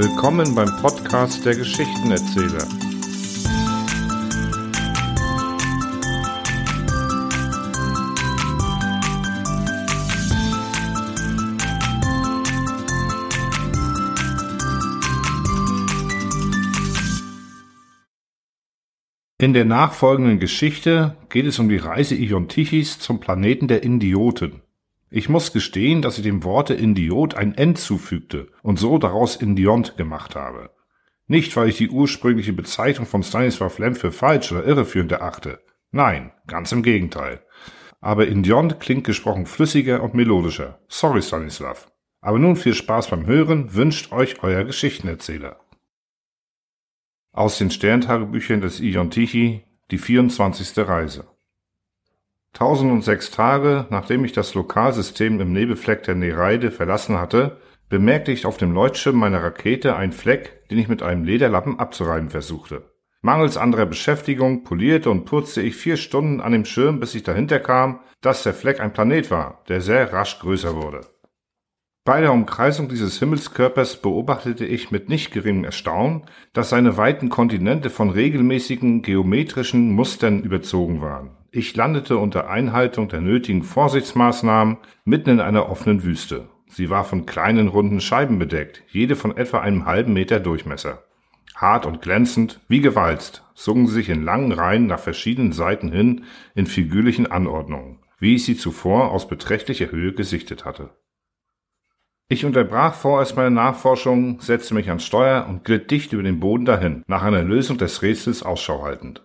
Willkommen beim Podcast der Geschichtenerzähler. In der nachfolgenden Geschichte geht es um die Reise Iontichis zum Planeten der Indioten. Ich muss gestehen, dass ich dem Worte Indiot ein N zufügte und so daraus Indiont gemacht habe. Nicht, weil ich die ursprüngliche Bezeichnung von Stanislav Lem für falsch oder irreführend erachte. Nein, ganz im Gegenteil. Aber Indiont klingt gesprochen flüssiger und melodischer. Sorry, Stanislav. Aber nun viel Spaß beim Hören wünscht euch euer Geschichtenerzähler. Aus den Sterntagebüchern des Ion Tichy, die 24. Reise. 1006 Tage, nachdem ich das Lokalsystem im Nebelfleck der Nereide verlassen hatte, bemerkte ich auf dem Leuchtschirm meiner Rakete einen Fleck, den ich mit einem Lederlappen abzureiben versuchte. Mangels anderer Beschäftigung polierte und putzte ich vier Stunden an dem Schirm, bis ich dahinter kam, dass der Fleck ein Planet war, der sehr rasch größer wurde. Bei der Umkreisung dieses Himmelskörpers beobachtete ich mit nicht geringem Erstaunen, dass seine weiten Kontinente von regelmäßigen geometrischen Mustern überzogen waren. Ich landete unter Einhaltung der nötigen Vorsichtsmaßnahmen mitten in einer offenen Wüste. Sie war von kleinen runden Scheiben bedeckt, jede von etwa einem halben Meter Durchmesser. Hart und glänzend, wie gewalzt, zogen sie sich in langen Reihen nach verschiedenen Seiten hin in figürlichen Anordnungen, wie ich sie zuvor aus beträchtlicher Höhe gesichtet hatte. Ich unterbrach vorerst meine Nachforschungen, setzte mich ans Steuer und glitt dicht über den Boden dahin, nach einer Lösung des Rätsels Ausschau haltend.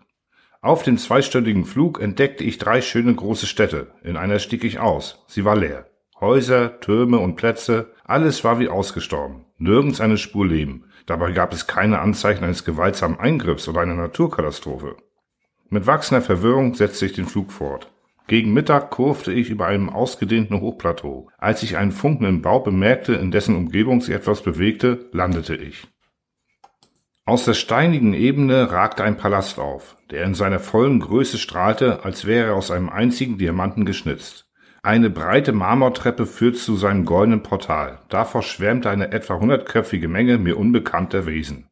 Auf dem zweistündigen Flug entdeckte ich drei schöne große Städte. In einer stieg ich aus. Sie war leer. Häuser, Türme und Plätze, alles war wie ausgestorben. Nirgends eine Spur Leben. Dabei gab es keine Anzeichen eines gewaltsamen Eingriffs oder einer Naturkatastrophe. Mit wachsender Verwirrung setzte ich den Flug fort. Gegen Mittag kurfte ich über einem ausgedehnten Hochplateau. Als ich einen funkenden Bau bemerkte, in dessen Umgebung sich etwas bewegte, landete ich. Aus der steinigen Ebene ragte ein Palast auf, der in seiner vollen Größe strahlte, als wäre er aus einem einzigen Diamanten geschnitzt. Eine breite Marmortreppe führt zu seinem goldenen Portal. Davor schwärmte eine etwa hundertköpfige Menge mir unbekannter Wesen.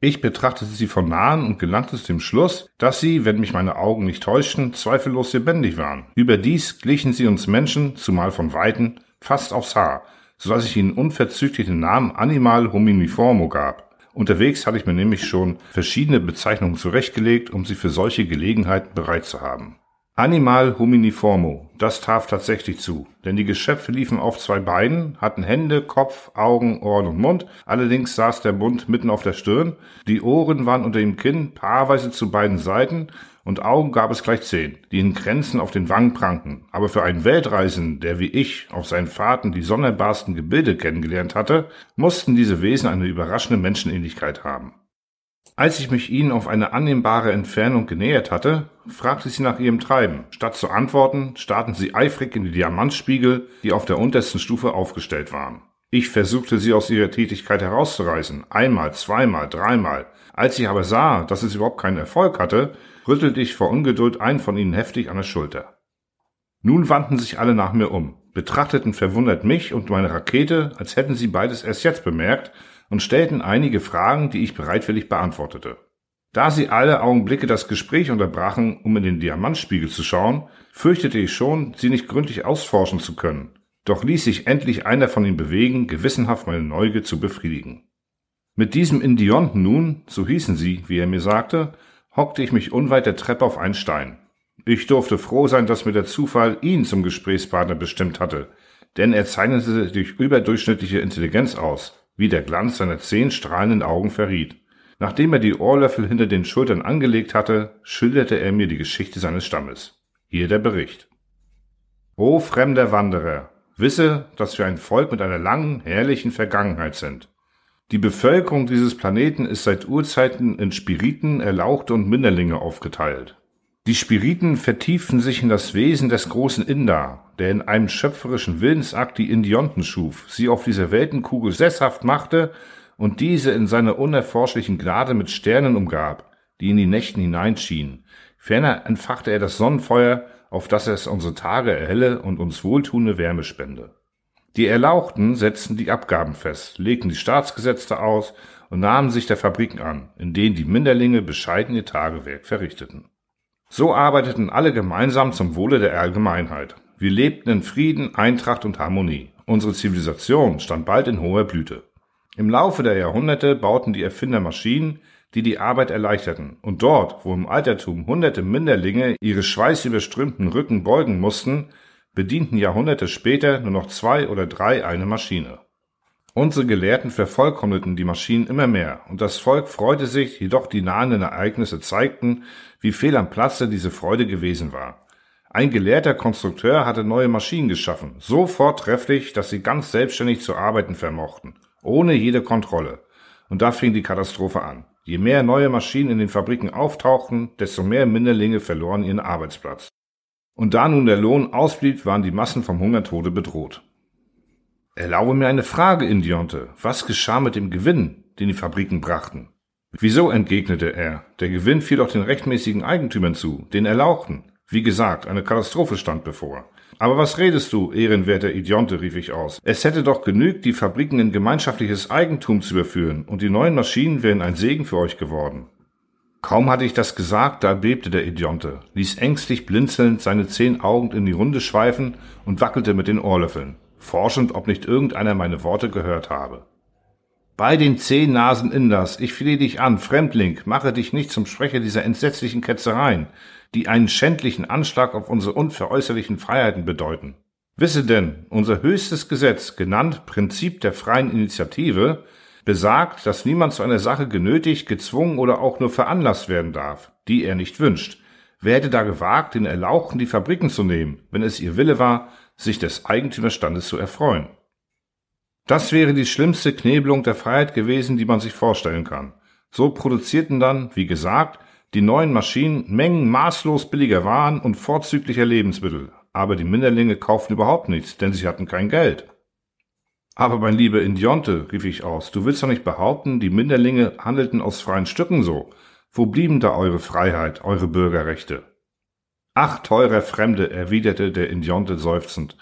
Ich betrachtete sie von nahen und gelangte zu dem Schluss, dass sie, wenn mich meine Augen nicht täuschten, zweifellos lebendig waren. Überdies glichen sie uns Menschen, zumal von Weiten, fast aufs Haar, so dass ich ihnen unverzüglich den Namen Animal hominiformo gab. Unterwegs hatte ich mir nämlich schon verschiedene Bezeichnungen zurechtgelegt, um sie für solche Gelegenheiten bereit zu haben. Animal hominiformo, das traf tatsächlich zu, denn die Geschöpfe liefen auf zwei Beinen, hatten Hände, Kopf, Augen, Ohren und Mund, allerdings saß der Mund mitten auf der Stirn, die Ohren waren unter dem Kinn, paarweise zu beiden Seiten und Augen gab es gleich zehn, die in Grenzen auf den Wangen pranken, aber für einen Weltreisenden, der wie ich auf seinen Fahrten die sonderbarsten Gebilde kennengelernt hatte, mussten diese Wesen eine überraschende Menschenähnlichkeit haben. Als ich mich ihnen auf eine annehmbare Entfernung genähert hatte, fragte sie nach ihrem Treiben. Statt zu antworten, starrten sie eifrig in die Diamantspiegel, die auf der untersten Stufe aufgestellt waren. Ich versuchte sie aus ihrer Tätigkeit herauszureißen, einmal, zweimal, dreimal. Als ich aber sah, dass es überhaupt keinen Erfolg hatte, rüttelte ich vor Ungeduld einen von ihnen heftig an der Schulter. Nun wandten sich alle nach mir um, betrachteten verwundert mich und meine Rakete, als hätten sie beides erst jetzt bemerkt und stellten einige Fragen, die ich bereitwillig beantwortete. Da sie alle Augenblicke das Gespräch unterbrachen, um in den Diamantspiegel zu schauen, fürchtete ich schon, sie nicht gründlich ausforschen zu können. Doch ließ sich endlich einer von ihnen bewegen, gewissenhaft meine Neugier zu befriedigen. Mit diesem Indionten nun, so hießen sie, wie er mir sagte, hockte ich mich unweit der Treppe auf einen Stein. Ich durfte froh sein, dass mir der Zufall ihn zum Gesprächspartner bestimmt hatte, denn er zeichnete sich durch überdurchschnittliche Intelligenz aus wie der Glanz seiner zehn strahlenden Augen verriet. Nachdem er die Ohrlöffel hinter den Schultern angelegt hatte, schilderte er mir die Geschichte seines Stammes. Hier der Bericht. O fremder Wanderer, wisse, dass wir ein Volk mit einer langen, herrlichen Vergangenheit sind. Die Bevölkerung dieses Planeten ist seit Urzeiten in Spiriten, Erlauchte und Minderlinge aufgeteilt. Die Spiriten vertieften sich in das Wesen des großen Inder, der in einem schöpferischen Willensakt die Indionten schuf, sie auf dieser Weltenkugel sesshaft machte und diese in seiner unerforschlichen Gnade mit Sternen umgab, die in die Nächten hineinschienen. Ferner entfachte er das Sonnenfeuer, auf das es unsere Tage erhelle und uns wohltuende Wärme spende. Die Erlauchten setzten die Abgaben fest, legten die Staatsgesetze aus und nahmen sich der Fabriken an, in denen die Minderlinge bescheiden ihr Tagewerk verrichteten. So arbeiteten alle gemeinsam zum Wohle der Allgemeinheit. Wir lebten in Frieden, Eintracht und Harmonie. Unsere Zivilisation stand bald in hoher Blüte. Im Laufe der Jahrhunderte bauten die Erfinder Maschinen, die die Arbeit erleichterten, und dort, wo im Altertum hunderte Minderlinge ihre schweißüberströmten Rücken beugen mussten, bedienten Jahrhunderte später nur noch zwei oder drei eine Maschine. Unsere Gelehrten vervollkommneten die Maschinen immer mehr, und das Volk freute sich, jedoch die nahenden Ereignisse zeigten, wie fehl am Platze diese Freude gewesen war. Ein gelehrter Konstrukteur hatte neue Maschinen geschaffen, so vortrefflich, dass sie ganz selbstständig zu arbeiten vermochten, ohne jede Kontrolle. Und da fing die Katastrophe an. Je mehr neue Maschinen in den Fabriken auftauchten, desto mehr Minderlinge verloren ihren Arbeitsplatz. Und da nun der Lohn ausblieb, waren die Massen vom Hungertode bedroht. Erlaube mir eine Frage, Indionte. Was geschah mit dem Gewinn, den die Fabriken brachten? Wieso, entgegnete er, der Gewinn fiel doch den rechtmäßigen Eigentümern zu, den Erlauchten. Wie gesagt, eine Katastrophe stand bevor. Aber was redest du, ehrenwerter Idionte, rief ich aus. Es hätte doch genügt, die Fabriken in gemeinschaftliches Eigentum zu überführen, und die neuen Maschinen wären ein Segen für euch geworden. Kaum hatte ich das gesagt, da bebte der Idionte, ließ ängstlich blinzelnd seine zehn Augen in die Runde schweifen und wackelte mit den Ohrlöffeln, forschend, ob nicht irgendeiner meine Worte gehört habe. Bei den zehn Nasen Inders, ich flehe dich an, Fremdling, mache dich nicht zum Sprecher dieser entsetzlichen Ketzereien, die einen schändlichen Anschlag auf unsere unveräußerlichen Freiheiten bedeuten. Wisse denn, unser höchstes Gesetz, genannt Prinzip der freien Initiative, besagt, dass niemand zu einer Sache genötigt, gezwungen oder auch nur veranlasst werden darf, die er nicht wünscht. Wer hätte da gewagt, den Erlauchten die Fabriken zu nehmen, wenn es ihr Wille war, sich des Eigentümerstandes zu erfreuen? Das wäre die schlimmste Knebelung der Freiheit gewesen, die man sich vorstellen kann. So produzierten dann, wie gesagt, die neuen Maschinen Mengen maßlos billiger Waren und vorzüglicher Lebensmittel. Aber die Minderlinge kauften überhaupt nichts, denn sie hatten kein Geld. Aber mein lieber Indionte, rief ich aus, du willst doch nicht behaupten, die Minderlinge handelten aus freien Stücken so. Wo blieben da eure Freiheit, eure Bürgerrechte? Ach, teurer Fremde, erwiderte der Indionte seufzend,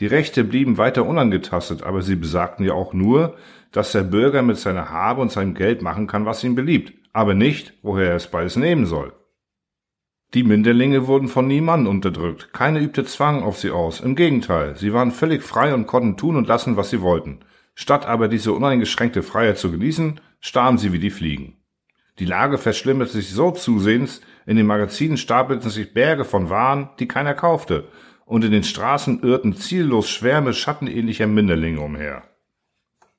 die Rechte blieben weiter unangetastet, aber sie besagten ja auch nur, dass der Bürger mit seiner Habe und seinem Geld machen kann, was ihm beliebt, aber nicht, woher er es beides nehmen soll. Die Minderlinge wurden von niemandem unterdrückt, keine übte Zwang auf sie aus, im Gegenteil, sie waren völlig frei und konnten tun und lassen, was sie wollten. Statt aber diese uneingeschränkte Freiheit zu genießen, starben sie wie die Fliegen. Die Lage verschlimmerte sich so zusehends, in den Magazinen stapelten sich Berge von Waren, die keiner kaufte, und in den Straßen irrten ziellos Schwärme schattenähnlicher Minderlinge umher.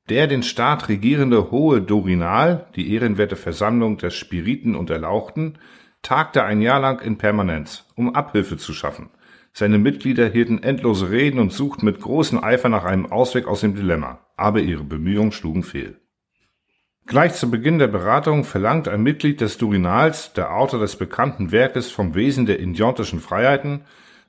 Der den Staat regierende Hohe Dorinal, die ehrenwerte Versammlung der Spiriten und Erlauchten, tagte ein Jahr lang in Permanenz, um Abhilfe zu schaffen. Seine Mitglieder hielten endlose Reden und suchten mit großem Eifer nach einem Ausweg aus dem Dilemma, aber ihre Bemühungen schlugen fehl. Gleich zu Beginn der Beratung verlangt ein Mitglied des Durinals, der Autor des bekannten Werkes vom Wesen der indiontischen Freiheiten,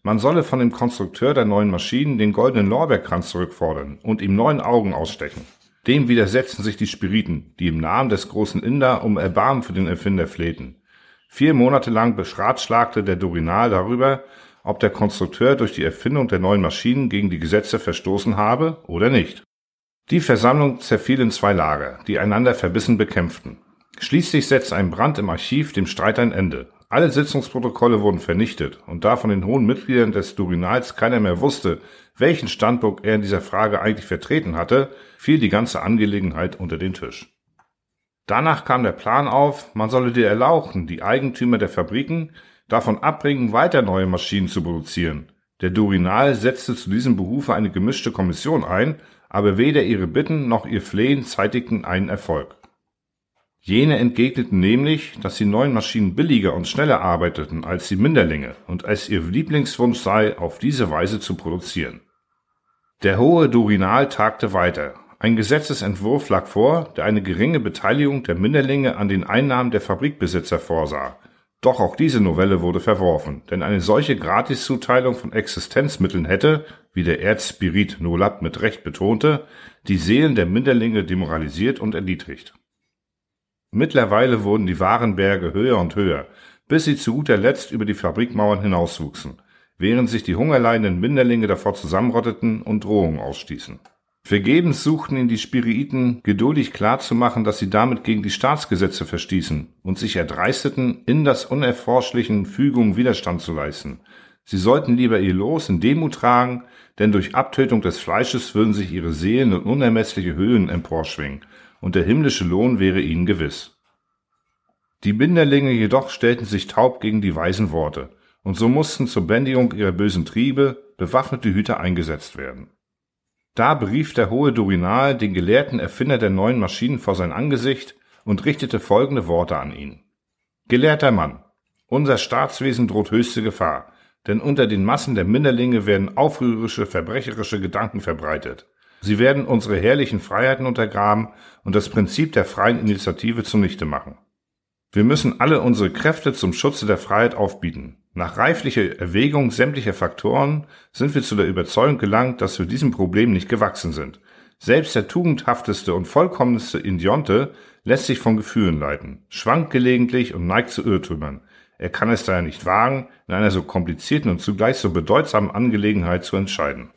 man solle von dem Konstrukteur der neuen Maschinen den goldenen Lorbeerkranz zurückfordern und ihm neun Augen ausstechen. Dem widersetzten sich die Spiriten, die im Namen des großen Inder um Erbarmen für den Erfinder flehten. Vier Monate lang beschratschlagte der Dorinal darüber, ob der Konstrukteur durch die Erfindung der neuen Maschinen gegen die Gesetze verstoßen habe oder nicht. Die Versammlung zerfiel in zwei Lager, die einander verbissen bekämpften. Schließlich setzte ein Brand im Archiv dem Streit ein Ende alle Sitzungsprotokolle wurden vernichtet, und da von den hohen Mitgliedern des Durinals keiner mehr wusste, welchen Standpunkt er in dieser Frage eigentlich vertreten hatte, fiel die ganze Angelegenheit unter den Tisch. Danach kam der Plan auf, man solle die Erlauchten, die Eigentümer der Fabriken, davon abbringen, weiter neue Maschinen zu produzieren. Der Durinal setzte zu diesem Behufe eine gemischte Kommission ein, aber weder ihre Bitten noch ihr Flehen zeitigten einen Erfolg. Jene entgegneten nämlich, dass die neuen Maschinen billiger und schneller arbeiteten als die Minderlinge und es ihr Lieblingswunsch sei, auf diese Weise zu produzieren. Der hohe Durinal tagte weiter. Ein Gesetzesentwurf lag vor, der eine geringe Beteiligung der Minderlinge an den Einnahmen der Fabrikbesitzer vorsah. Doch auch diese Novelle wurde verworfen, denn eine solche Gratiszuteilung von Existenzmitteln hätte, wie der Erzspirit Nolab mit Recht betonte, die Seelen der Minderlinge demoralisiert und erniedrigt. Mittlerweile wurden die Warenberge höher und höher, bis sie zu guter Letzt über die Fabrikmauern hinauswuchsen. während sich die hungerleidenden Minderlinge davor zusammenrotteten und Drohungen ausstießen. Vergebens suchten ihn die Spiriiten geduldig klarzumachen, dass sie damit gegen die Staatsgesetze verstießen und sich erdreisteten, in das unerforschlichen Fügung Widerstand zu leisten. Sie sollten lieber ihr Los in Demut tragen, denn durch Abtötung des Fleisches würden sich ihre Seelen in unermessliche Höhen emporschwingen, und der himmlische Lohn wäre ihnen gewiss. Die Binderlinge jedoch stellten sich taub gegen die weisen Worte, und so mussten zur Bändigung ihrer bösen Triebe bewaffnete Hüter eingesetzt werden. Da berief der hohe Durinal den gelehrten Erfinder der neuen Maschinen vor sein Angesicht und richtete folgende Worte an ihn. Gelehrter Mann, unser Staatswesen droht höchste Gefahr, denn unter den Massen der Minderlinge werden aufrührerische, verbrecherische Gedanken verbreitet. Sie werden unsere herrlichen Freiheiten untergraben und das Prinzip der freien Initiative zunichte machen. Wir müssen alle unsere Kräfte zum Schutze der Freiheit aufbieten. Nach reiflicher Erwägung sämtlicher Faktoren sind wir zu der Überzeugung gelangt, dass wir diesem Problem nicht gewachsen sind. Selbst der tugendhafteste und vollkommenste Indionte lässt sich von Gefühlen leiten, schwankt gelegentlich und neigt zu Irrtümern. Er kann es daher nicht wagen, in einer so komplizierten und zugleich so bedeutsamen Angelegenheit zu entscheiden.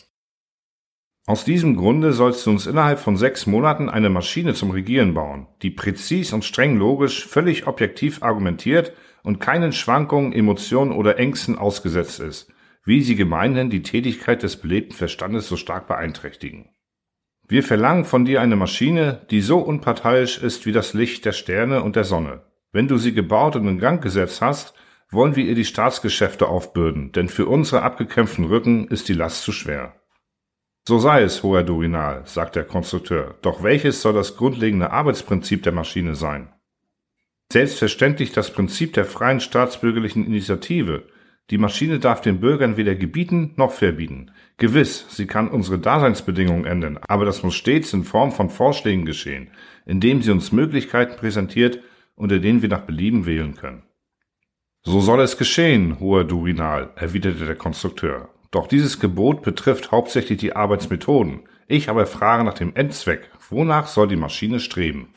Aus diesem Grunde sollst du uns innerhalb von sechs Monaten eine Maschine zum Regieren bauen, die präzis und streng logisch, völlig objektiv argumentiert und keinen Schwankungen, Emotionen oder Ängsten ausgesetzt ist, wie sie gemeinhin die Tätigkeit des belebten Verstandes so stark beeinträchtigen. Wir verlangen von dir eine Maschine, die so unparteiisch ist wie das Licht der Sterne und der Sonne. Wenn du sie gebaut und in Gang gesetzt hast, wollen wir ihr die Staatsgeschäfte aufbürden, denn für unsere abgekämpften Rücken ist die Last zu schwer. So sei es, hoher Durinal, sagt der Konstrukteur. Doch welches soll das grundlegende Arbeitsprinzip der Maschine sein? Selbstverständlich das Prinzip der freien staatsbürgerlichen Initiative. Die Maschine darf den Bürgern weder gebieten noch verbieten. Gewiss, sie kann unsere Daseinsbedingungen ändern, aber das muss stets in Form von Vorschlägen geschehen, indem sie uns Möglichkeiten präsentiert, unter denen wir nach Belieben wählen können. So soll es geschehen, hoher Durinal, erwiderte der Konstrukteur. Doch dieses Gebot betrifft hauptsächlich die Arbeitsmethoden. Ich aber frage nach dem Endzweck. Wonach soll die Maschine streben?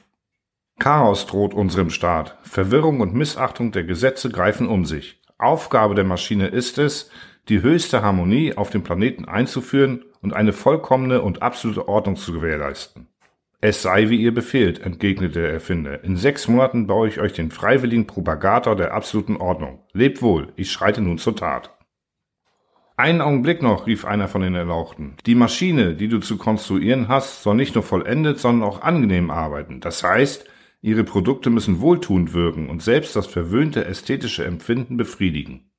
Chaos droht unserem Staat. Verwirrung und Missachtung der Gesetze greifen um sich. Aufgabe der Maschine ist es, die höchste Harmonie auf dem Planeten einzuführen und eine vollkommene und absolute Ordnung zu gewährleisten. Es sei, wie ihr befehlt, entgegnete der Erfinder. In sechs Monaten baue ich euch den freiwilligen Propagator der absoluten Ordnung. Lebt wohl, ich schreite nun zur Tat. Einen Augenblick noch, rief einer von den Erlauchten. Die Maschine, die du zu konstruieren hast, soll nicht nur vollendet, sondern auch angenehm arbeiten. Das heißt, ihre Produkte müssen wohltuend wirken und selbst das verwöhnte ästhetische Empfinden befriedigen.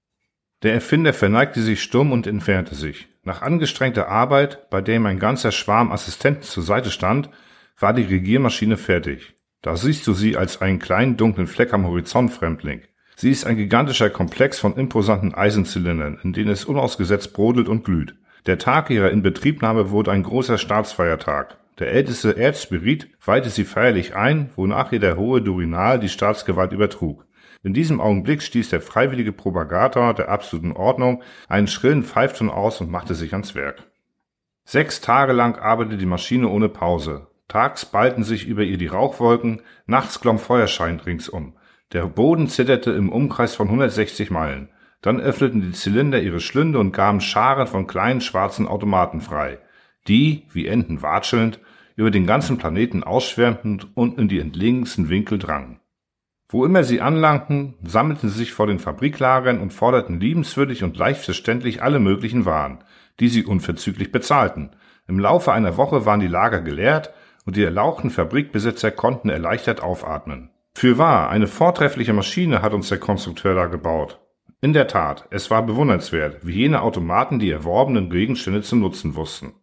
Der Erfinder verneigte sich stumm und entfernte sich. Nach angestrengter Arbeit, bei der ihm ein ganzer Schwarm Assistenten zur Seite stand, war die Regiermaschine fertig. Da siehst du sie als einen kleinen dunklen Fleck am Horizont, Fremdling. Sie ist ein gigantischer Komplex von imposanten Eisenzylindern, in denen es unausgesetzt brodelt und glüht. Der Tag ihrer Inbetriebnahme wurde ein großer Staatsfeiertag. Der älteste Erzspirit weihte sie feierlich ein, wonach ihr der hohe Durinal die Staatsgewalt übertrug. In diesem Augenblick stieß der freiwillige Propagator der absoluten Ordnung einen schrillen Pfeifton aus und machte sich ans Werk. Sechs Tage lang arbeitete die Maschine ohne Pause. Tags ballten sich über ihr die Rauchwolken, nachts glomm Feuerschein ringsum. Der Boden zitterte im Umkreis von 160 Meilen. Dann öffneten die Zylinder ihre Schlünde und gaben Scharen von kleinen schwarzen Automaten frei, die, wie Enten watschelnd, über den ganzen Planeten ausschwärmten und in die entlegensten Winkel drangen. Wo immer sie anlangten, sammelten sie sich vor den Fabriklagern und forderten liebenswürdig und leicht verständlich alle möglichen Waren, die sie unverzüglich bezahlten. Im Laufe einer Woche waren die Lager geleert und die erlauchten Fabrikbesitzer konnten erleichtert aufatmen. Fürwahr, eine vortreffliche Maschine hat uns der Konstrukteur da gebaut. In der Tat, es war bewundernswert, wie jene Automaten die erworbenen Gegenstände zu nutzen wussten.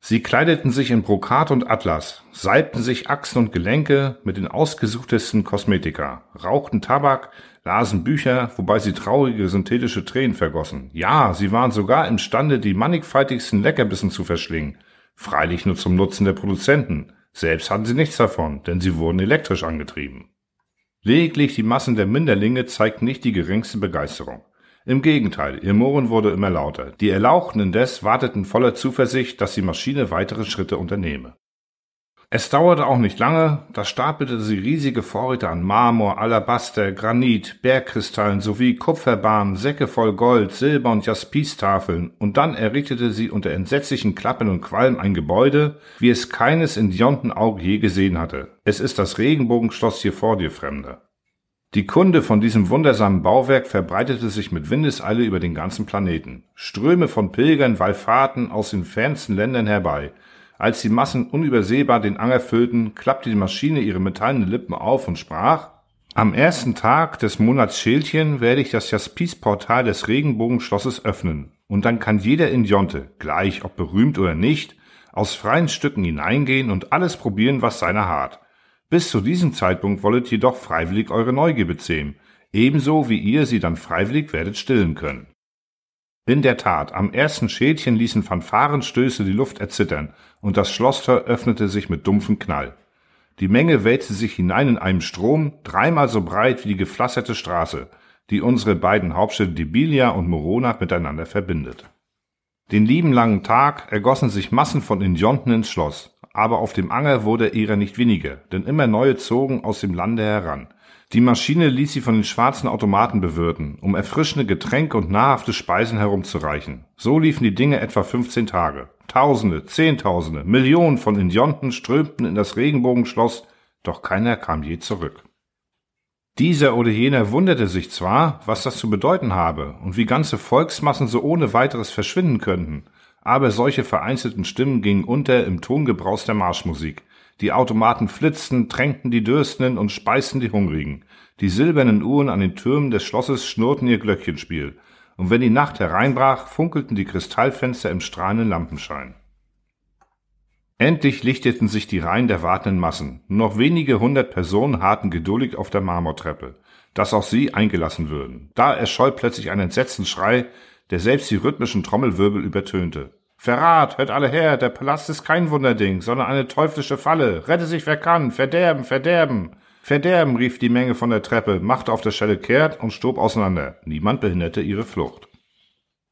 Sie kleideten sich in Brokat und Atlas, salbten sich Achsen und Gelenke mit den ausgesuchtesten Kosmetika, rauchten Tabak, lasen Bücher, wobei sie traurige synthetische Tränen vergossen. Ja, sie waren sogar imstande, die mannigfaltigsten Leckerbissen zu verschlingen, freilich nur zum Nutzen der Produzenten, selbst hatten sie nichts davon, denn sie wurden elektrisch angetrieben. Lediglich die Massen der Minderlinge zeigten nicht die geringste Begeisterung. Im Gegenteil, ihr Murren wurde immer lauter. Die Erlauchten indes warteten voller Zuversicht, dass die Maschine weitere Schritte unternehme. Es dauerte auch nicht lange, da stapelte sie riesige Vorräte an Marmor, Alabaster, Granit, Bergkristallen sowie Kupferbahnen, Säcke voll Gold, Silber und Jaspistafeln, und dann errichtete sie unter entsetzlichen Klappen und Qualm ein Gebäude, wie es keines in Auge je gesehen hatte. Es ist das Regenbogenschloss hier vor dir, Fremder. Die Kunde von diesem wundersamen Bauwerk verbreitete sich mit Windeseile über den ganzen Planeten. Ströme von Pilgern wallfahrten aus den fernsten Ländern herbei, als die Massen unübersehbar den Anger füllten, klappte die Maschine ihre metallenen Lippen auf und sprach, am ersten Tag des Monats Schälchen werde ich das Jaspisportal des Regenbogenschlosses öffnen, und dann kann jeder in Jonte, gleich ob berühmt oder nicht, aus freien Stücken hineingehen und alles probieren, was seiner hart. Bis zu diesem Zeitpunkt wollet jedoch freiwillig eure Neugier bezähmen, ebenso wie ihr sie dann freiwillig werdet stillen können. In der Tat, am ersten Schädchen ließen Fanfarenstöße die Luft erzittern, und das Schlosstor öffnete sich mit dumpfem Knall. Die Menge wälzte sich hinein in einem Strom, dreimal so breit wie die gepflasterte Straße, die unsere beiden Hauptstädte Debilia und Morona miteinander verbindet. Den lieben langen Tag ergossen sich Massen von Indionten ins Schloss, aber auf dem Anger wurde ihrer nicht weniger, denn immer neue zogen aus dem Lande heran, die Maschine ließ sie von den schwarzen Automaten bewirten, um erfrischende Getränke und nahrhafte Speisen herumzureichen. So liefen die Dinge etwa 15 Tage. Tausende, Zehntausende, Millionen von Indionten strömten in das Regenbogenschloss, doch keiner kam je zurück. Dieser oder jener wunderte sich zwar, was das zu bedeuten habe und wie ganze Volksmassen so ohne weiteres verschwinden könnten, aber solche vereinzelten Stimmen gingen unter im Tongebraus der Marschmusik, die Automaten flitzten, tränkten die Dürstenden und speisten die Hungrigen. Die silbernen Uhren an den Türmen des Schlosses schnurrten ihr Glöckchenspiel. Und wenn die Nacht hereinbrach, funkelten die Kristallfenster im strahlenden Lampenschein. Endlich lichteten sich die Reihen der wartenden Massen. Nur noch wenige hundert Personen harrten geduldig auf der Marmortreppe, dass auch sie eingelassen würden. Da erscholl plötzlich ein entsetzten Schrei, der selbst die rhythmischen Trommelwirbel übertönte. Verrat, hört alle her, der Palast ist kein Wunderding, sondern eine teuflische Falle. Rette sich wer kann, Verderben, Verderben. Verderben, rief die Menge von der Treppe, machte auf der Stelle kehrt und stob auseinander. Niemand behinderte ihre Flucht.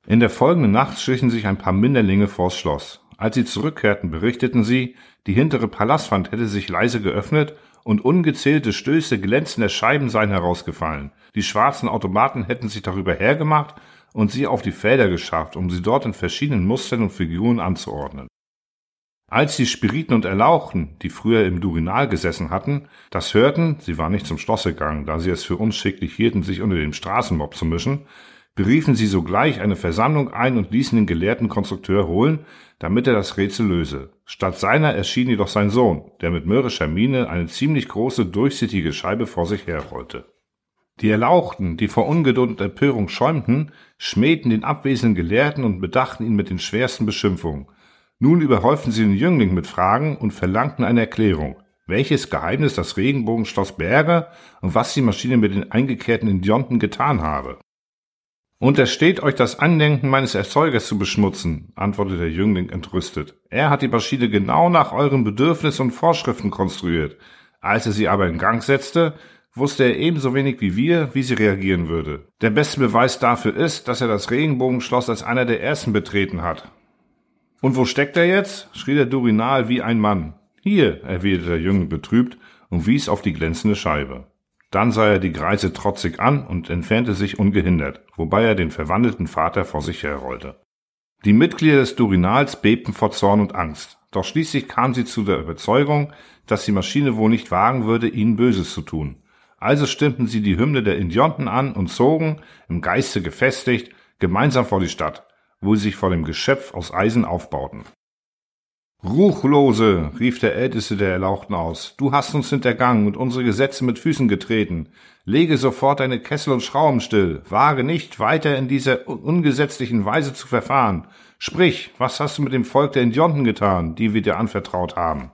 In der folgenden Nacht schlichen sich ein paar Minderlinge vors Schloss. Als sie zurückkehrten, berichteten sie, die hintere Palastwand hätte sich leise geöffnet und ungezählte Stöße glänzender Scheiben seien herausgefallen. Die schwarzen Automaten hätten sich darüber hergemacht und sie auf die Felder geschafft, um sie dort in verschiedenen Mustern und Figuren anzuordnen. Als die Spiriten und Erlauchten, die früher im Durinal gesessen hatten, das hörten, sie waren nicht zum Schloss gegangen, da sie es für unschicklich hielten, sich unter dem Straßenmob zu mischen, beriefen sie sogleich eine Versammlung ein und ließen den gelehrten Konstrukteur holen, damit er das Rätsel löse. Statt seiner erschien jedoch sein Sohn, der mit mürrischer Miene eine ziemlich große, durchsichtige Scheibe vor sich herrollte. Die Erlauchten, die vor Ungeduld und Empörung schäumten, schmähten den abwesenden Gelehrten und bedachten ihn mit den schwersten Beschimpfungen. Nun überhäuften sie den Jüngling mit Fragen und verlangten eine Erklärung, welches Geheimnis das Regenbogenschloss berge und was die Maschine mit den eingekehrten Indionten getan habe. Untersteht euch das Andenken meines Erzeugers zu beschmutzen, antwortete der Jüngling entrüstet. Er hat die Maschine genau nach euren Bedürfnissen und Vorschriften konstruiert. Als er sie aber in Gang setzte, wusste er ebenso wenig wie wir, wie sie reagieren würde. Der beste Beweis dafür ist, dass er das Regenbogenschloss als einer der ersten betreten hat. Und wo steckt er jetzt? schrie der Durinal wie ein Mann. Hier, erwiderte der Jüngling betrübt und wies auf die glänzende Scheibe. Dann sah er die Greise trotzig an und entfernte sich ungehindert, wobei er den verwandelten Vater vor sich herrollte. Die Mitglieder des Durinals bebten vor Zorn und Angst, doch schließlich kam sie zu der Überzeugung, dass die Maschine wohl nicht wagen würde, ihnen Böses zu tun. Also stimmten sie die Hymne der Indionten an und zogen, im Geiste gefestigt, gemeinsam vor die Stadt, wo sie sich vor dem Geschöpf aus Eisen aufbauten. Ruchlose, rief der Älteste der Erlauchten aus, du hast uns hintergangen und unsere Gesetze mit Füßen getreten. Lege sofort deine Kessel und Schrauben still, wage nicht weiter in dieser ungesetzlichen Weise zu verfahren. Sprich, was hast du mit dem Volk der Indionten getan, die wir dir anvertraut haben?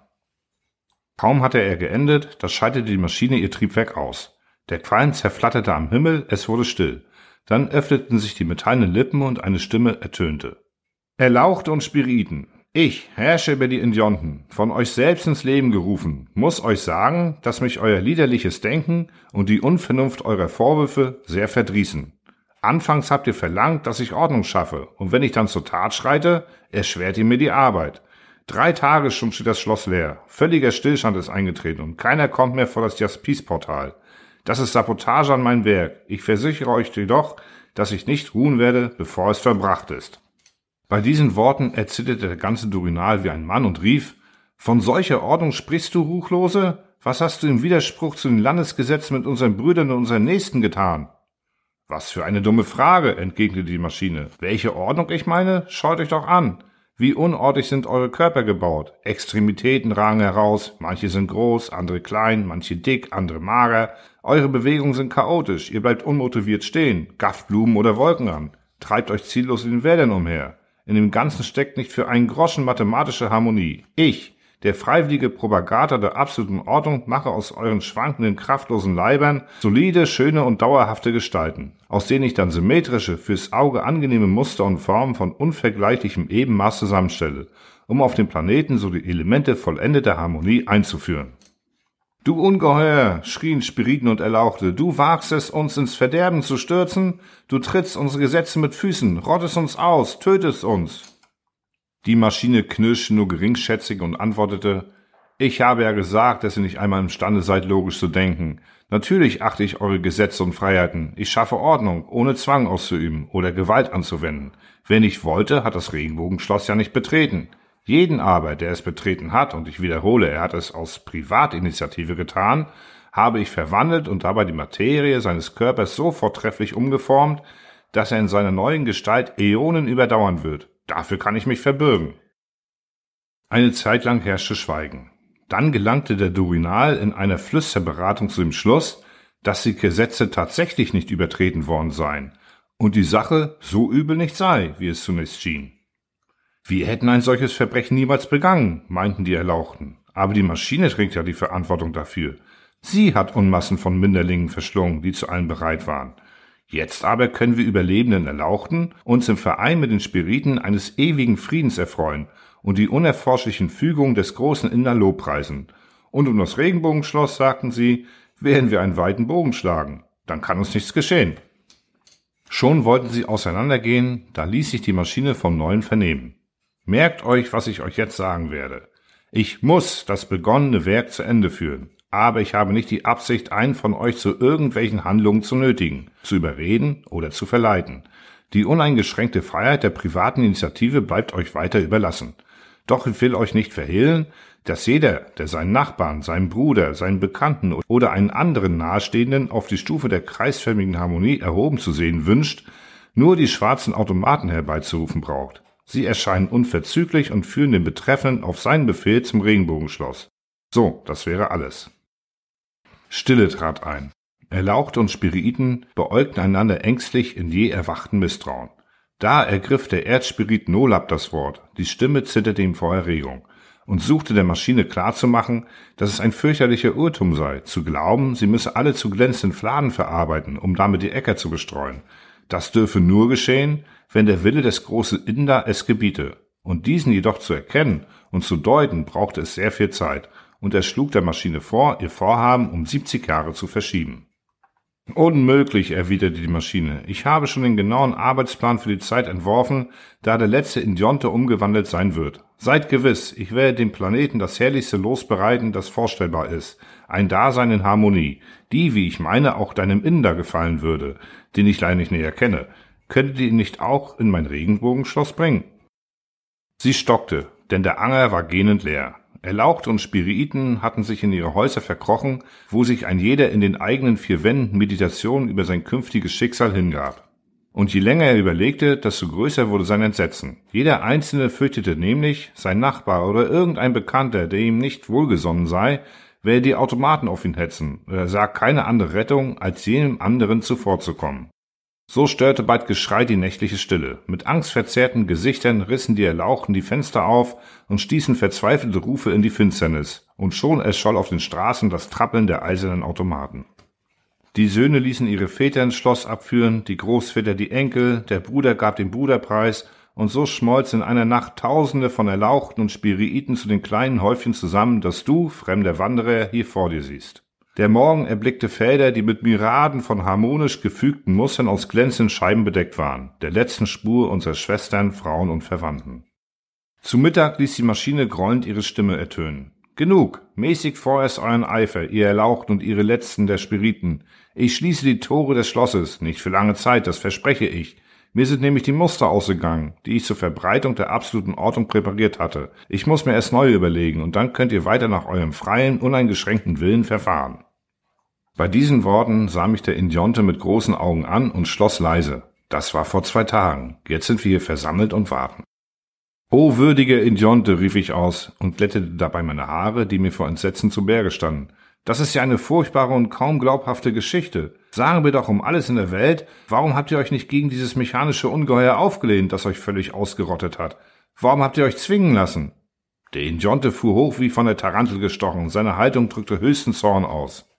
Kaum hatte er geendet, da schaltete die Maschine ihr Triebwerk aus. Der Qualm zerflatterte am Himmel, es wurde still. Dann öffneten sich die metallenen Lippen und eine Stimme ertönte. Erlauchte und Spiriten, ich, herrsche über die Indionten, von euch selbst ins Leben gerufen, muss euch sagen, dass mich euer liederliches Denken und die Unvernunft eurer Vorwürfe sehr verdrießen. Anfangs habt ihr verlangt, dass ich Ordnung schaffe, und wenn ich dann zur Tat schreite, erschwert ihr mir die Arbeit. Drei Tage schon steht das Schloss leer. Völliger Stillstand ist eingetreten und keiner kommt mehr vor das Jaspis-Portal. Das ist Sabotage an mein Werk. Ich versichere euch jedoch, dass ich nicht ruhen werde, bevor es verbracht ist. Bei diesen Worten erzitterte der ganze Durinal wie ein Mann und rief, von solcher Ordnung sprichst du, Ruchlose? Was hast du im Widerspruch zu den Landesgesetzen mit unseren Brüdern und unseren Nächsten getan? Was für eine dumme Frage, entgegnete die Maschine. Welche Ordnung ich meine? Schaut euch doch an. Wie unordentlich sind eure Körper gebaut. Extremitäten ragen heraus, manche sind groß, andere klein, manche dick, andere mager. Eure Bewegungen sind chaotisch, ihr bleibt unmotiviert stehen, gafft Blumen oder Wolken an, treibt euch ziellos in den Wäldern umher. In dem Ganzen steckt nicht für einen Groschen mathematische Harmonie. Ich, der freiwillige Propagator der absoluten Ordnung mache aus euren schwankenden, kraftlosen Leibern solide, schöne und dauerhafte Gestalten, aus denen ich dann symmetrische, fürs Auge angenehme Muster und Formen von unvergleichlichem Ebenmaß zusammenstelle, um auf dem Planeten so die Elemente vollendeter Harmonie einzuführen. Du Ungeheuer, schrien Spiriten und Erlauchte, du wagst es, uns ins Verderben zu stürzen, du trittst unsere Gesetze mit Füßen, rottest uns aus, tötest uns. Die Maschine knirschte nur geringschätzig und antwortete, ich habe ja gesagt, dass ihr nicht einmal imstande seid, logisch zu denken. Natürlich achte ich eure Gesetze und Freiheiten. Ich schaffe Ordnung, ohne Zwang auszuüben oder Gewalt anzuwenden. Wer nicht wollte, hat das Regenbogenschloss ja nicht betreten. Jeden aber, der es betreten hat, und ich wiederhole, er hat es aus Privatinitiative getan, habe ich verwandelt und dabei die Materie seines Körpers so vortrefflich umgeformt, dass er in seiner neuen Gestalt Äonen überdauern wird. Dafür kann ich mich verbürgen. Eine Zeit lang herrschte Schweigen. Dann gelangte der Durinal in einer Flüsterberatung zu dem Schluss, dass die Gesetze tatsächlich nicht übertreten worden seien und die Sache so übel nicht sei, wie es zunächst schien. Wir hätten ein solches Verbrechen niemals begangen, meinten die Erlauchten, aber die Maschine trägt ja die Verantwortung dafür. Sie hat Unmassen von Minderlingen verschlungen, die zu allem bereit waren. Jetzt aber können wir Überlebenden Erlauchten uns im Verein mit den Spiriten eines ewigen Friedens erfreuen und die unerforschlichen Fügungen des großen Inder Lobpreisen. Und um das Regenbogenschloss, sagten sie, werden wir einen weiten Bogen schlagen. Dann kann uns nichts geschehen. Schon wollten sie auseinandergehen, da ließ sich die Maschine vom Neuen vernehmen. Merkt euch, was ich euch jetzt sagen werde. Ich muss das begonnene Werk zu Ende führen aber ich habe nicht die Absicht, einen von euch zu irgendwelchen Handlungen zu nötigen, zu überreden oder zu verleiten. Die uneingeschränkte Freiheit der privaten Initiative bleibt euch weiter überlassen. Doch ich will euch nicht verhehlen, dass jeder, der seinen Nachbarn, seinen Bruder, seinen Bekannten oder einen anderen Nahestehenden auf die Stufe der kreisförmigen Harmonie erhoben zu sehen wünscht, nur die schwarzen Automaten herbeizurufen braucht. Sie erscheinen unverzüglich und führen den Betreffenden auf seinen Befehl zum Regenbogenschloss. So, das wäre alles. Stille trat ein. Erlauchte und Spiriten beäugten einander ängstlich in je erwachten Misstrauen. Da ergriff der Erzspirit Nolab das Wort, die Stimme zitterte ihm vor Erregung, und suchte der Maschine klarzumachen, dass es ein fürchterlicher Irrtum sei, zu glauben, sie müsse alle zu glänzenden Fladen verarbeiten, um damit die Äcker zu bestreuen. Das dürfe nur geschehen, wenn der Wille des großen Inder es gebiete. Und diesen jedoch zu erkennen und zu deuten, brauchte es sehr viel Zeit, und er schlug der Maschine vor, ihr Vorhaben um 70 Jahre zu verschieben. Unmöglich, erwiderte die Maschine. Ich habe schon den genauen Arbeitsplan für die Zeit entworfen, da der letzte Indionte umgewandelt sein wird. Seid gewiss, ich werde dem Planeten das herrlichste Los bereiten, das vorstellbar ist. Ein Dasein in Harmonie, die, wie ich meine, auch deinem Inder gefallen würde, den ich leider nicht näher kenne. Könntet ihr ihn nicht auch in mein Regenbogenschloss bringen? Sie stockte, denn der Anger war gähnend leer. Erlaucht und Spiriten hatten sich in ihre Häuser verkrochen, wo sich ein jeder in den eigenen vier Wänden Meditationen über sein künftiges Schicksal hingab. Und je länger er überlegte, desto größer wurde sein Entsetzen. Jeder Einzelne fürchtete nämlich, sein Nachbar oder irgendein Bekannter, der ihm nicht wohlgesonnen sei, werde die Automaten auf ihn hetzen, und er sah keine andere Rettung, als jenem anderen zuvorzukommen. So störte bald Geschrei die nächtliche Stille. Mit angstverzerrten Gesichtern rissen die Erlauchten die Fenster auf und stießen verzweifelte Rufe in die Finsternis, und schon erscholl auf den Straßen das Trappeln der eisernen Automaten. Die Söhne ließen ihre Väter ins Schloss abführen, die Großväter die Enkel, der Bruder gab den Bruderpreis, und so schmolzen in einer Nacht Tausende von Erlauchten und Spiriten zu den kleinen Häufchen zusammen, das du, fremder Wanderer, hier vor dir siehst. Der Morgen erblickte Felder, die mit Myriaden von harmonisch gefügten Mustern aus glänzenden Scheiben bedeckt waren, der letzten Spur unserer Schwestern, Frauen und Verwandten. Zu Mittag ließ die Maschine grollend ihre Stimme ertönen. Genug, mäßigt vorerst euren Eifer, ihr Erlauchten und ihre Letzten der Spiriten. Ich schließe die Tore des Schlosses, nicht für lange Zeit, das verspreche ich. Mir sind nämlich die Muster ausgegangen, die ich zur Verbreitung der absoluten Ordnung präpariert hatte. Ich muss mir erst neue überlegen, und dann könnt ihr weiter nach eurem freien, uneingeschränkten Willen verfahren. Bei diesen Worten sah mich der Indionte mit großen Augen an und schloss leise. Das war vor zwei Tagen. Jetzt sind wir hier versammelt und warten. O würdige Indionte, rief ich aus und glättete dabei meine Haare, die mir vor Entsetzen zu Berge standen. Das ist ja eine furchtbare und kaum glaubhafte Geschichte. Sagen wir doch um alles in der Welt, warum habt ihr euch nicht gegen dieses mechanische Ungeheuer aufgelehnt, das euch völlig ausgerottet hat? Warum habt ihr euch zwingen lassen? Der Indionte fuhr hoch wie von der Tarantel gestochen, seine Haltung drückte höchsten Zorn aus.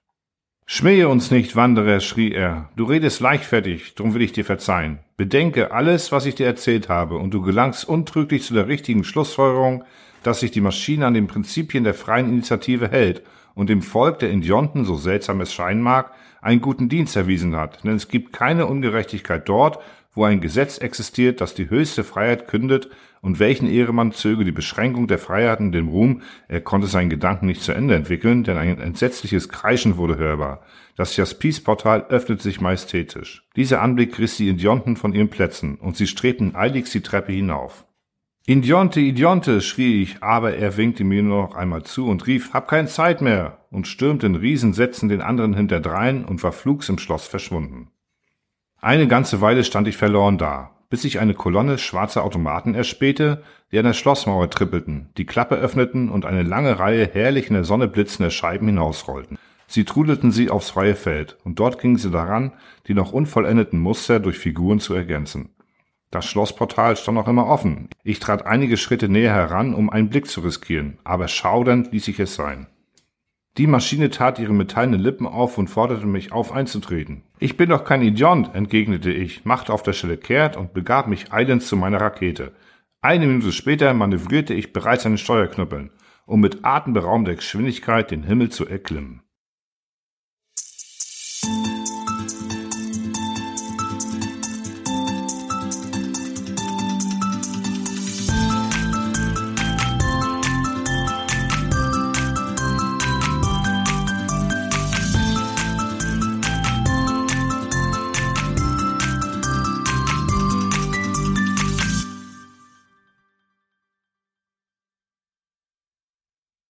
Schmähe uns nicht, Wanderer, schrie er. Du redest leichtfertig, drum will ich dir verzeihen. Bedenke alles, was ich dir erzählt habe, und du gelangst untrüglich zu der richtigen Schlussfolgerung, dass sich die Maschine an den Prinzipien der freien Initiative hält und dem Volk der Indionten, so seltsam es scheinen mag, einen guten Dienst erwiesen hat. Denn es gibt keine Ungerechtigkeit dort, wo ein Gesetz existiert, das die höchste Freiheit kündet, und welchen Ehremann zöge die Beschränkung der Freiheiten den Ruhm, er konnte seinen Gedanken nicht zu Ende entwickeln, denn ein entsetzliches Kreischen wurde hörbar. Das Jaspis-Portal öffnete sich majestätisch. Dieser Anblick riss die Indionten von ihren Plätzen, und sie strebten eiligst die Treppe hinauf. Indionte, Indionte, schrie ich, aber er winkte mir nur noch einmal zu und rief, hab keine Zeit mehr, und stürmte in Riesensätzen den anderen hinterdrein und war flugs im Schloss verschwunden. Eine ganze Weile stand ich verloren da, bis ich eine Kolonne schwarzer Automaten erspähte, die an der Schlossmauer trippelten, die Klappe öffneten und eine lange Reihe herrlich in der Sonne blitzender Scheiben hinausrollten. Sie trudelten sie aufs freie Feld, und dort gingen sie daran, die noch unvollendeten Muster durch Figuren zu ergänzen. Das Schlossportal stand noch immer offen. Ich trat einige Schritte näher heran, um einen Blick zu riskieren, aber schaudernd ließ ich es sein. Die Maschine tat ihre metallenen Lippen auf und forderte mich auf einzutreten. Ich bin doch kein Idiot, entgegnete ich, machte auf der Stelle kehrt und begab mich eilends zu meiner Rakete. Eine Minute später manövrierte ich bereits an den Steuerknüppeln, um mit atemberaubender Geschwindigkeit den Himmel zu erklimmen.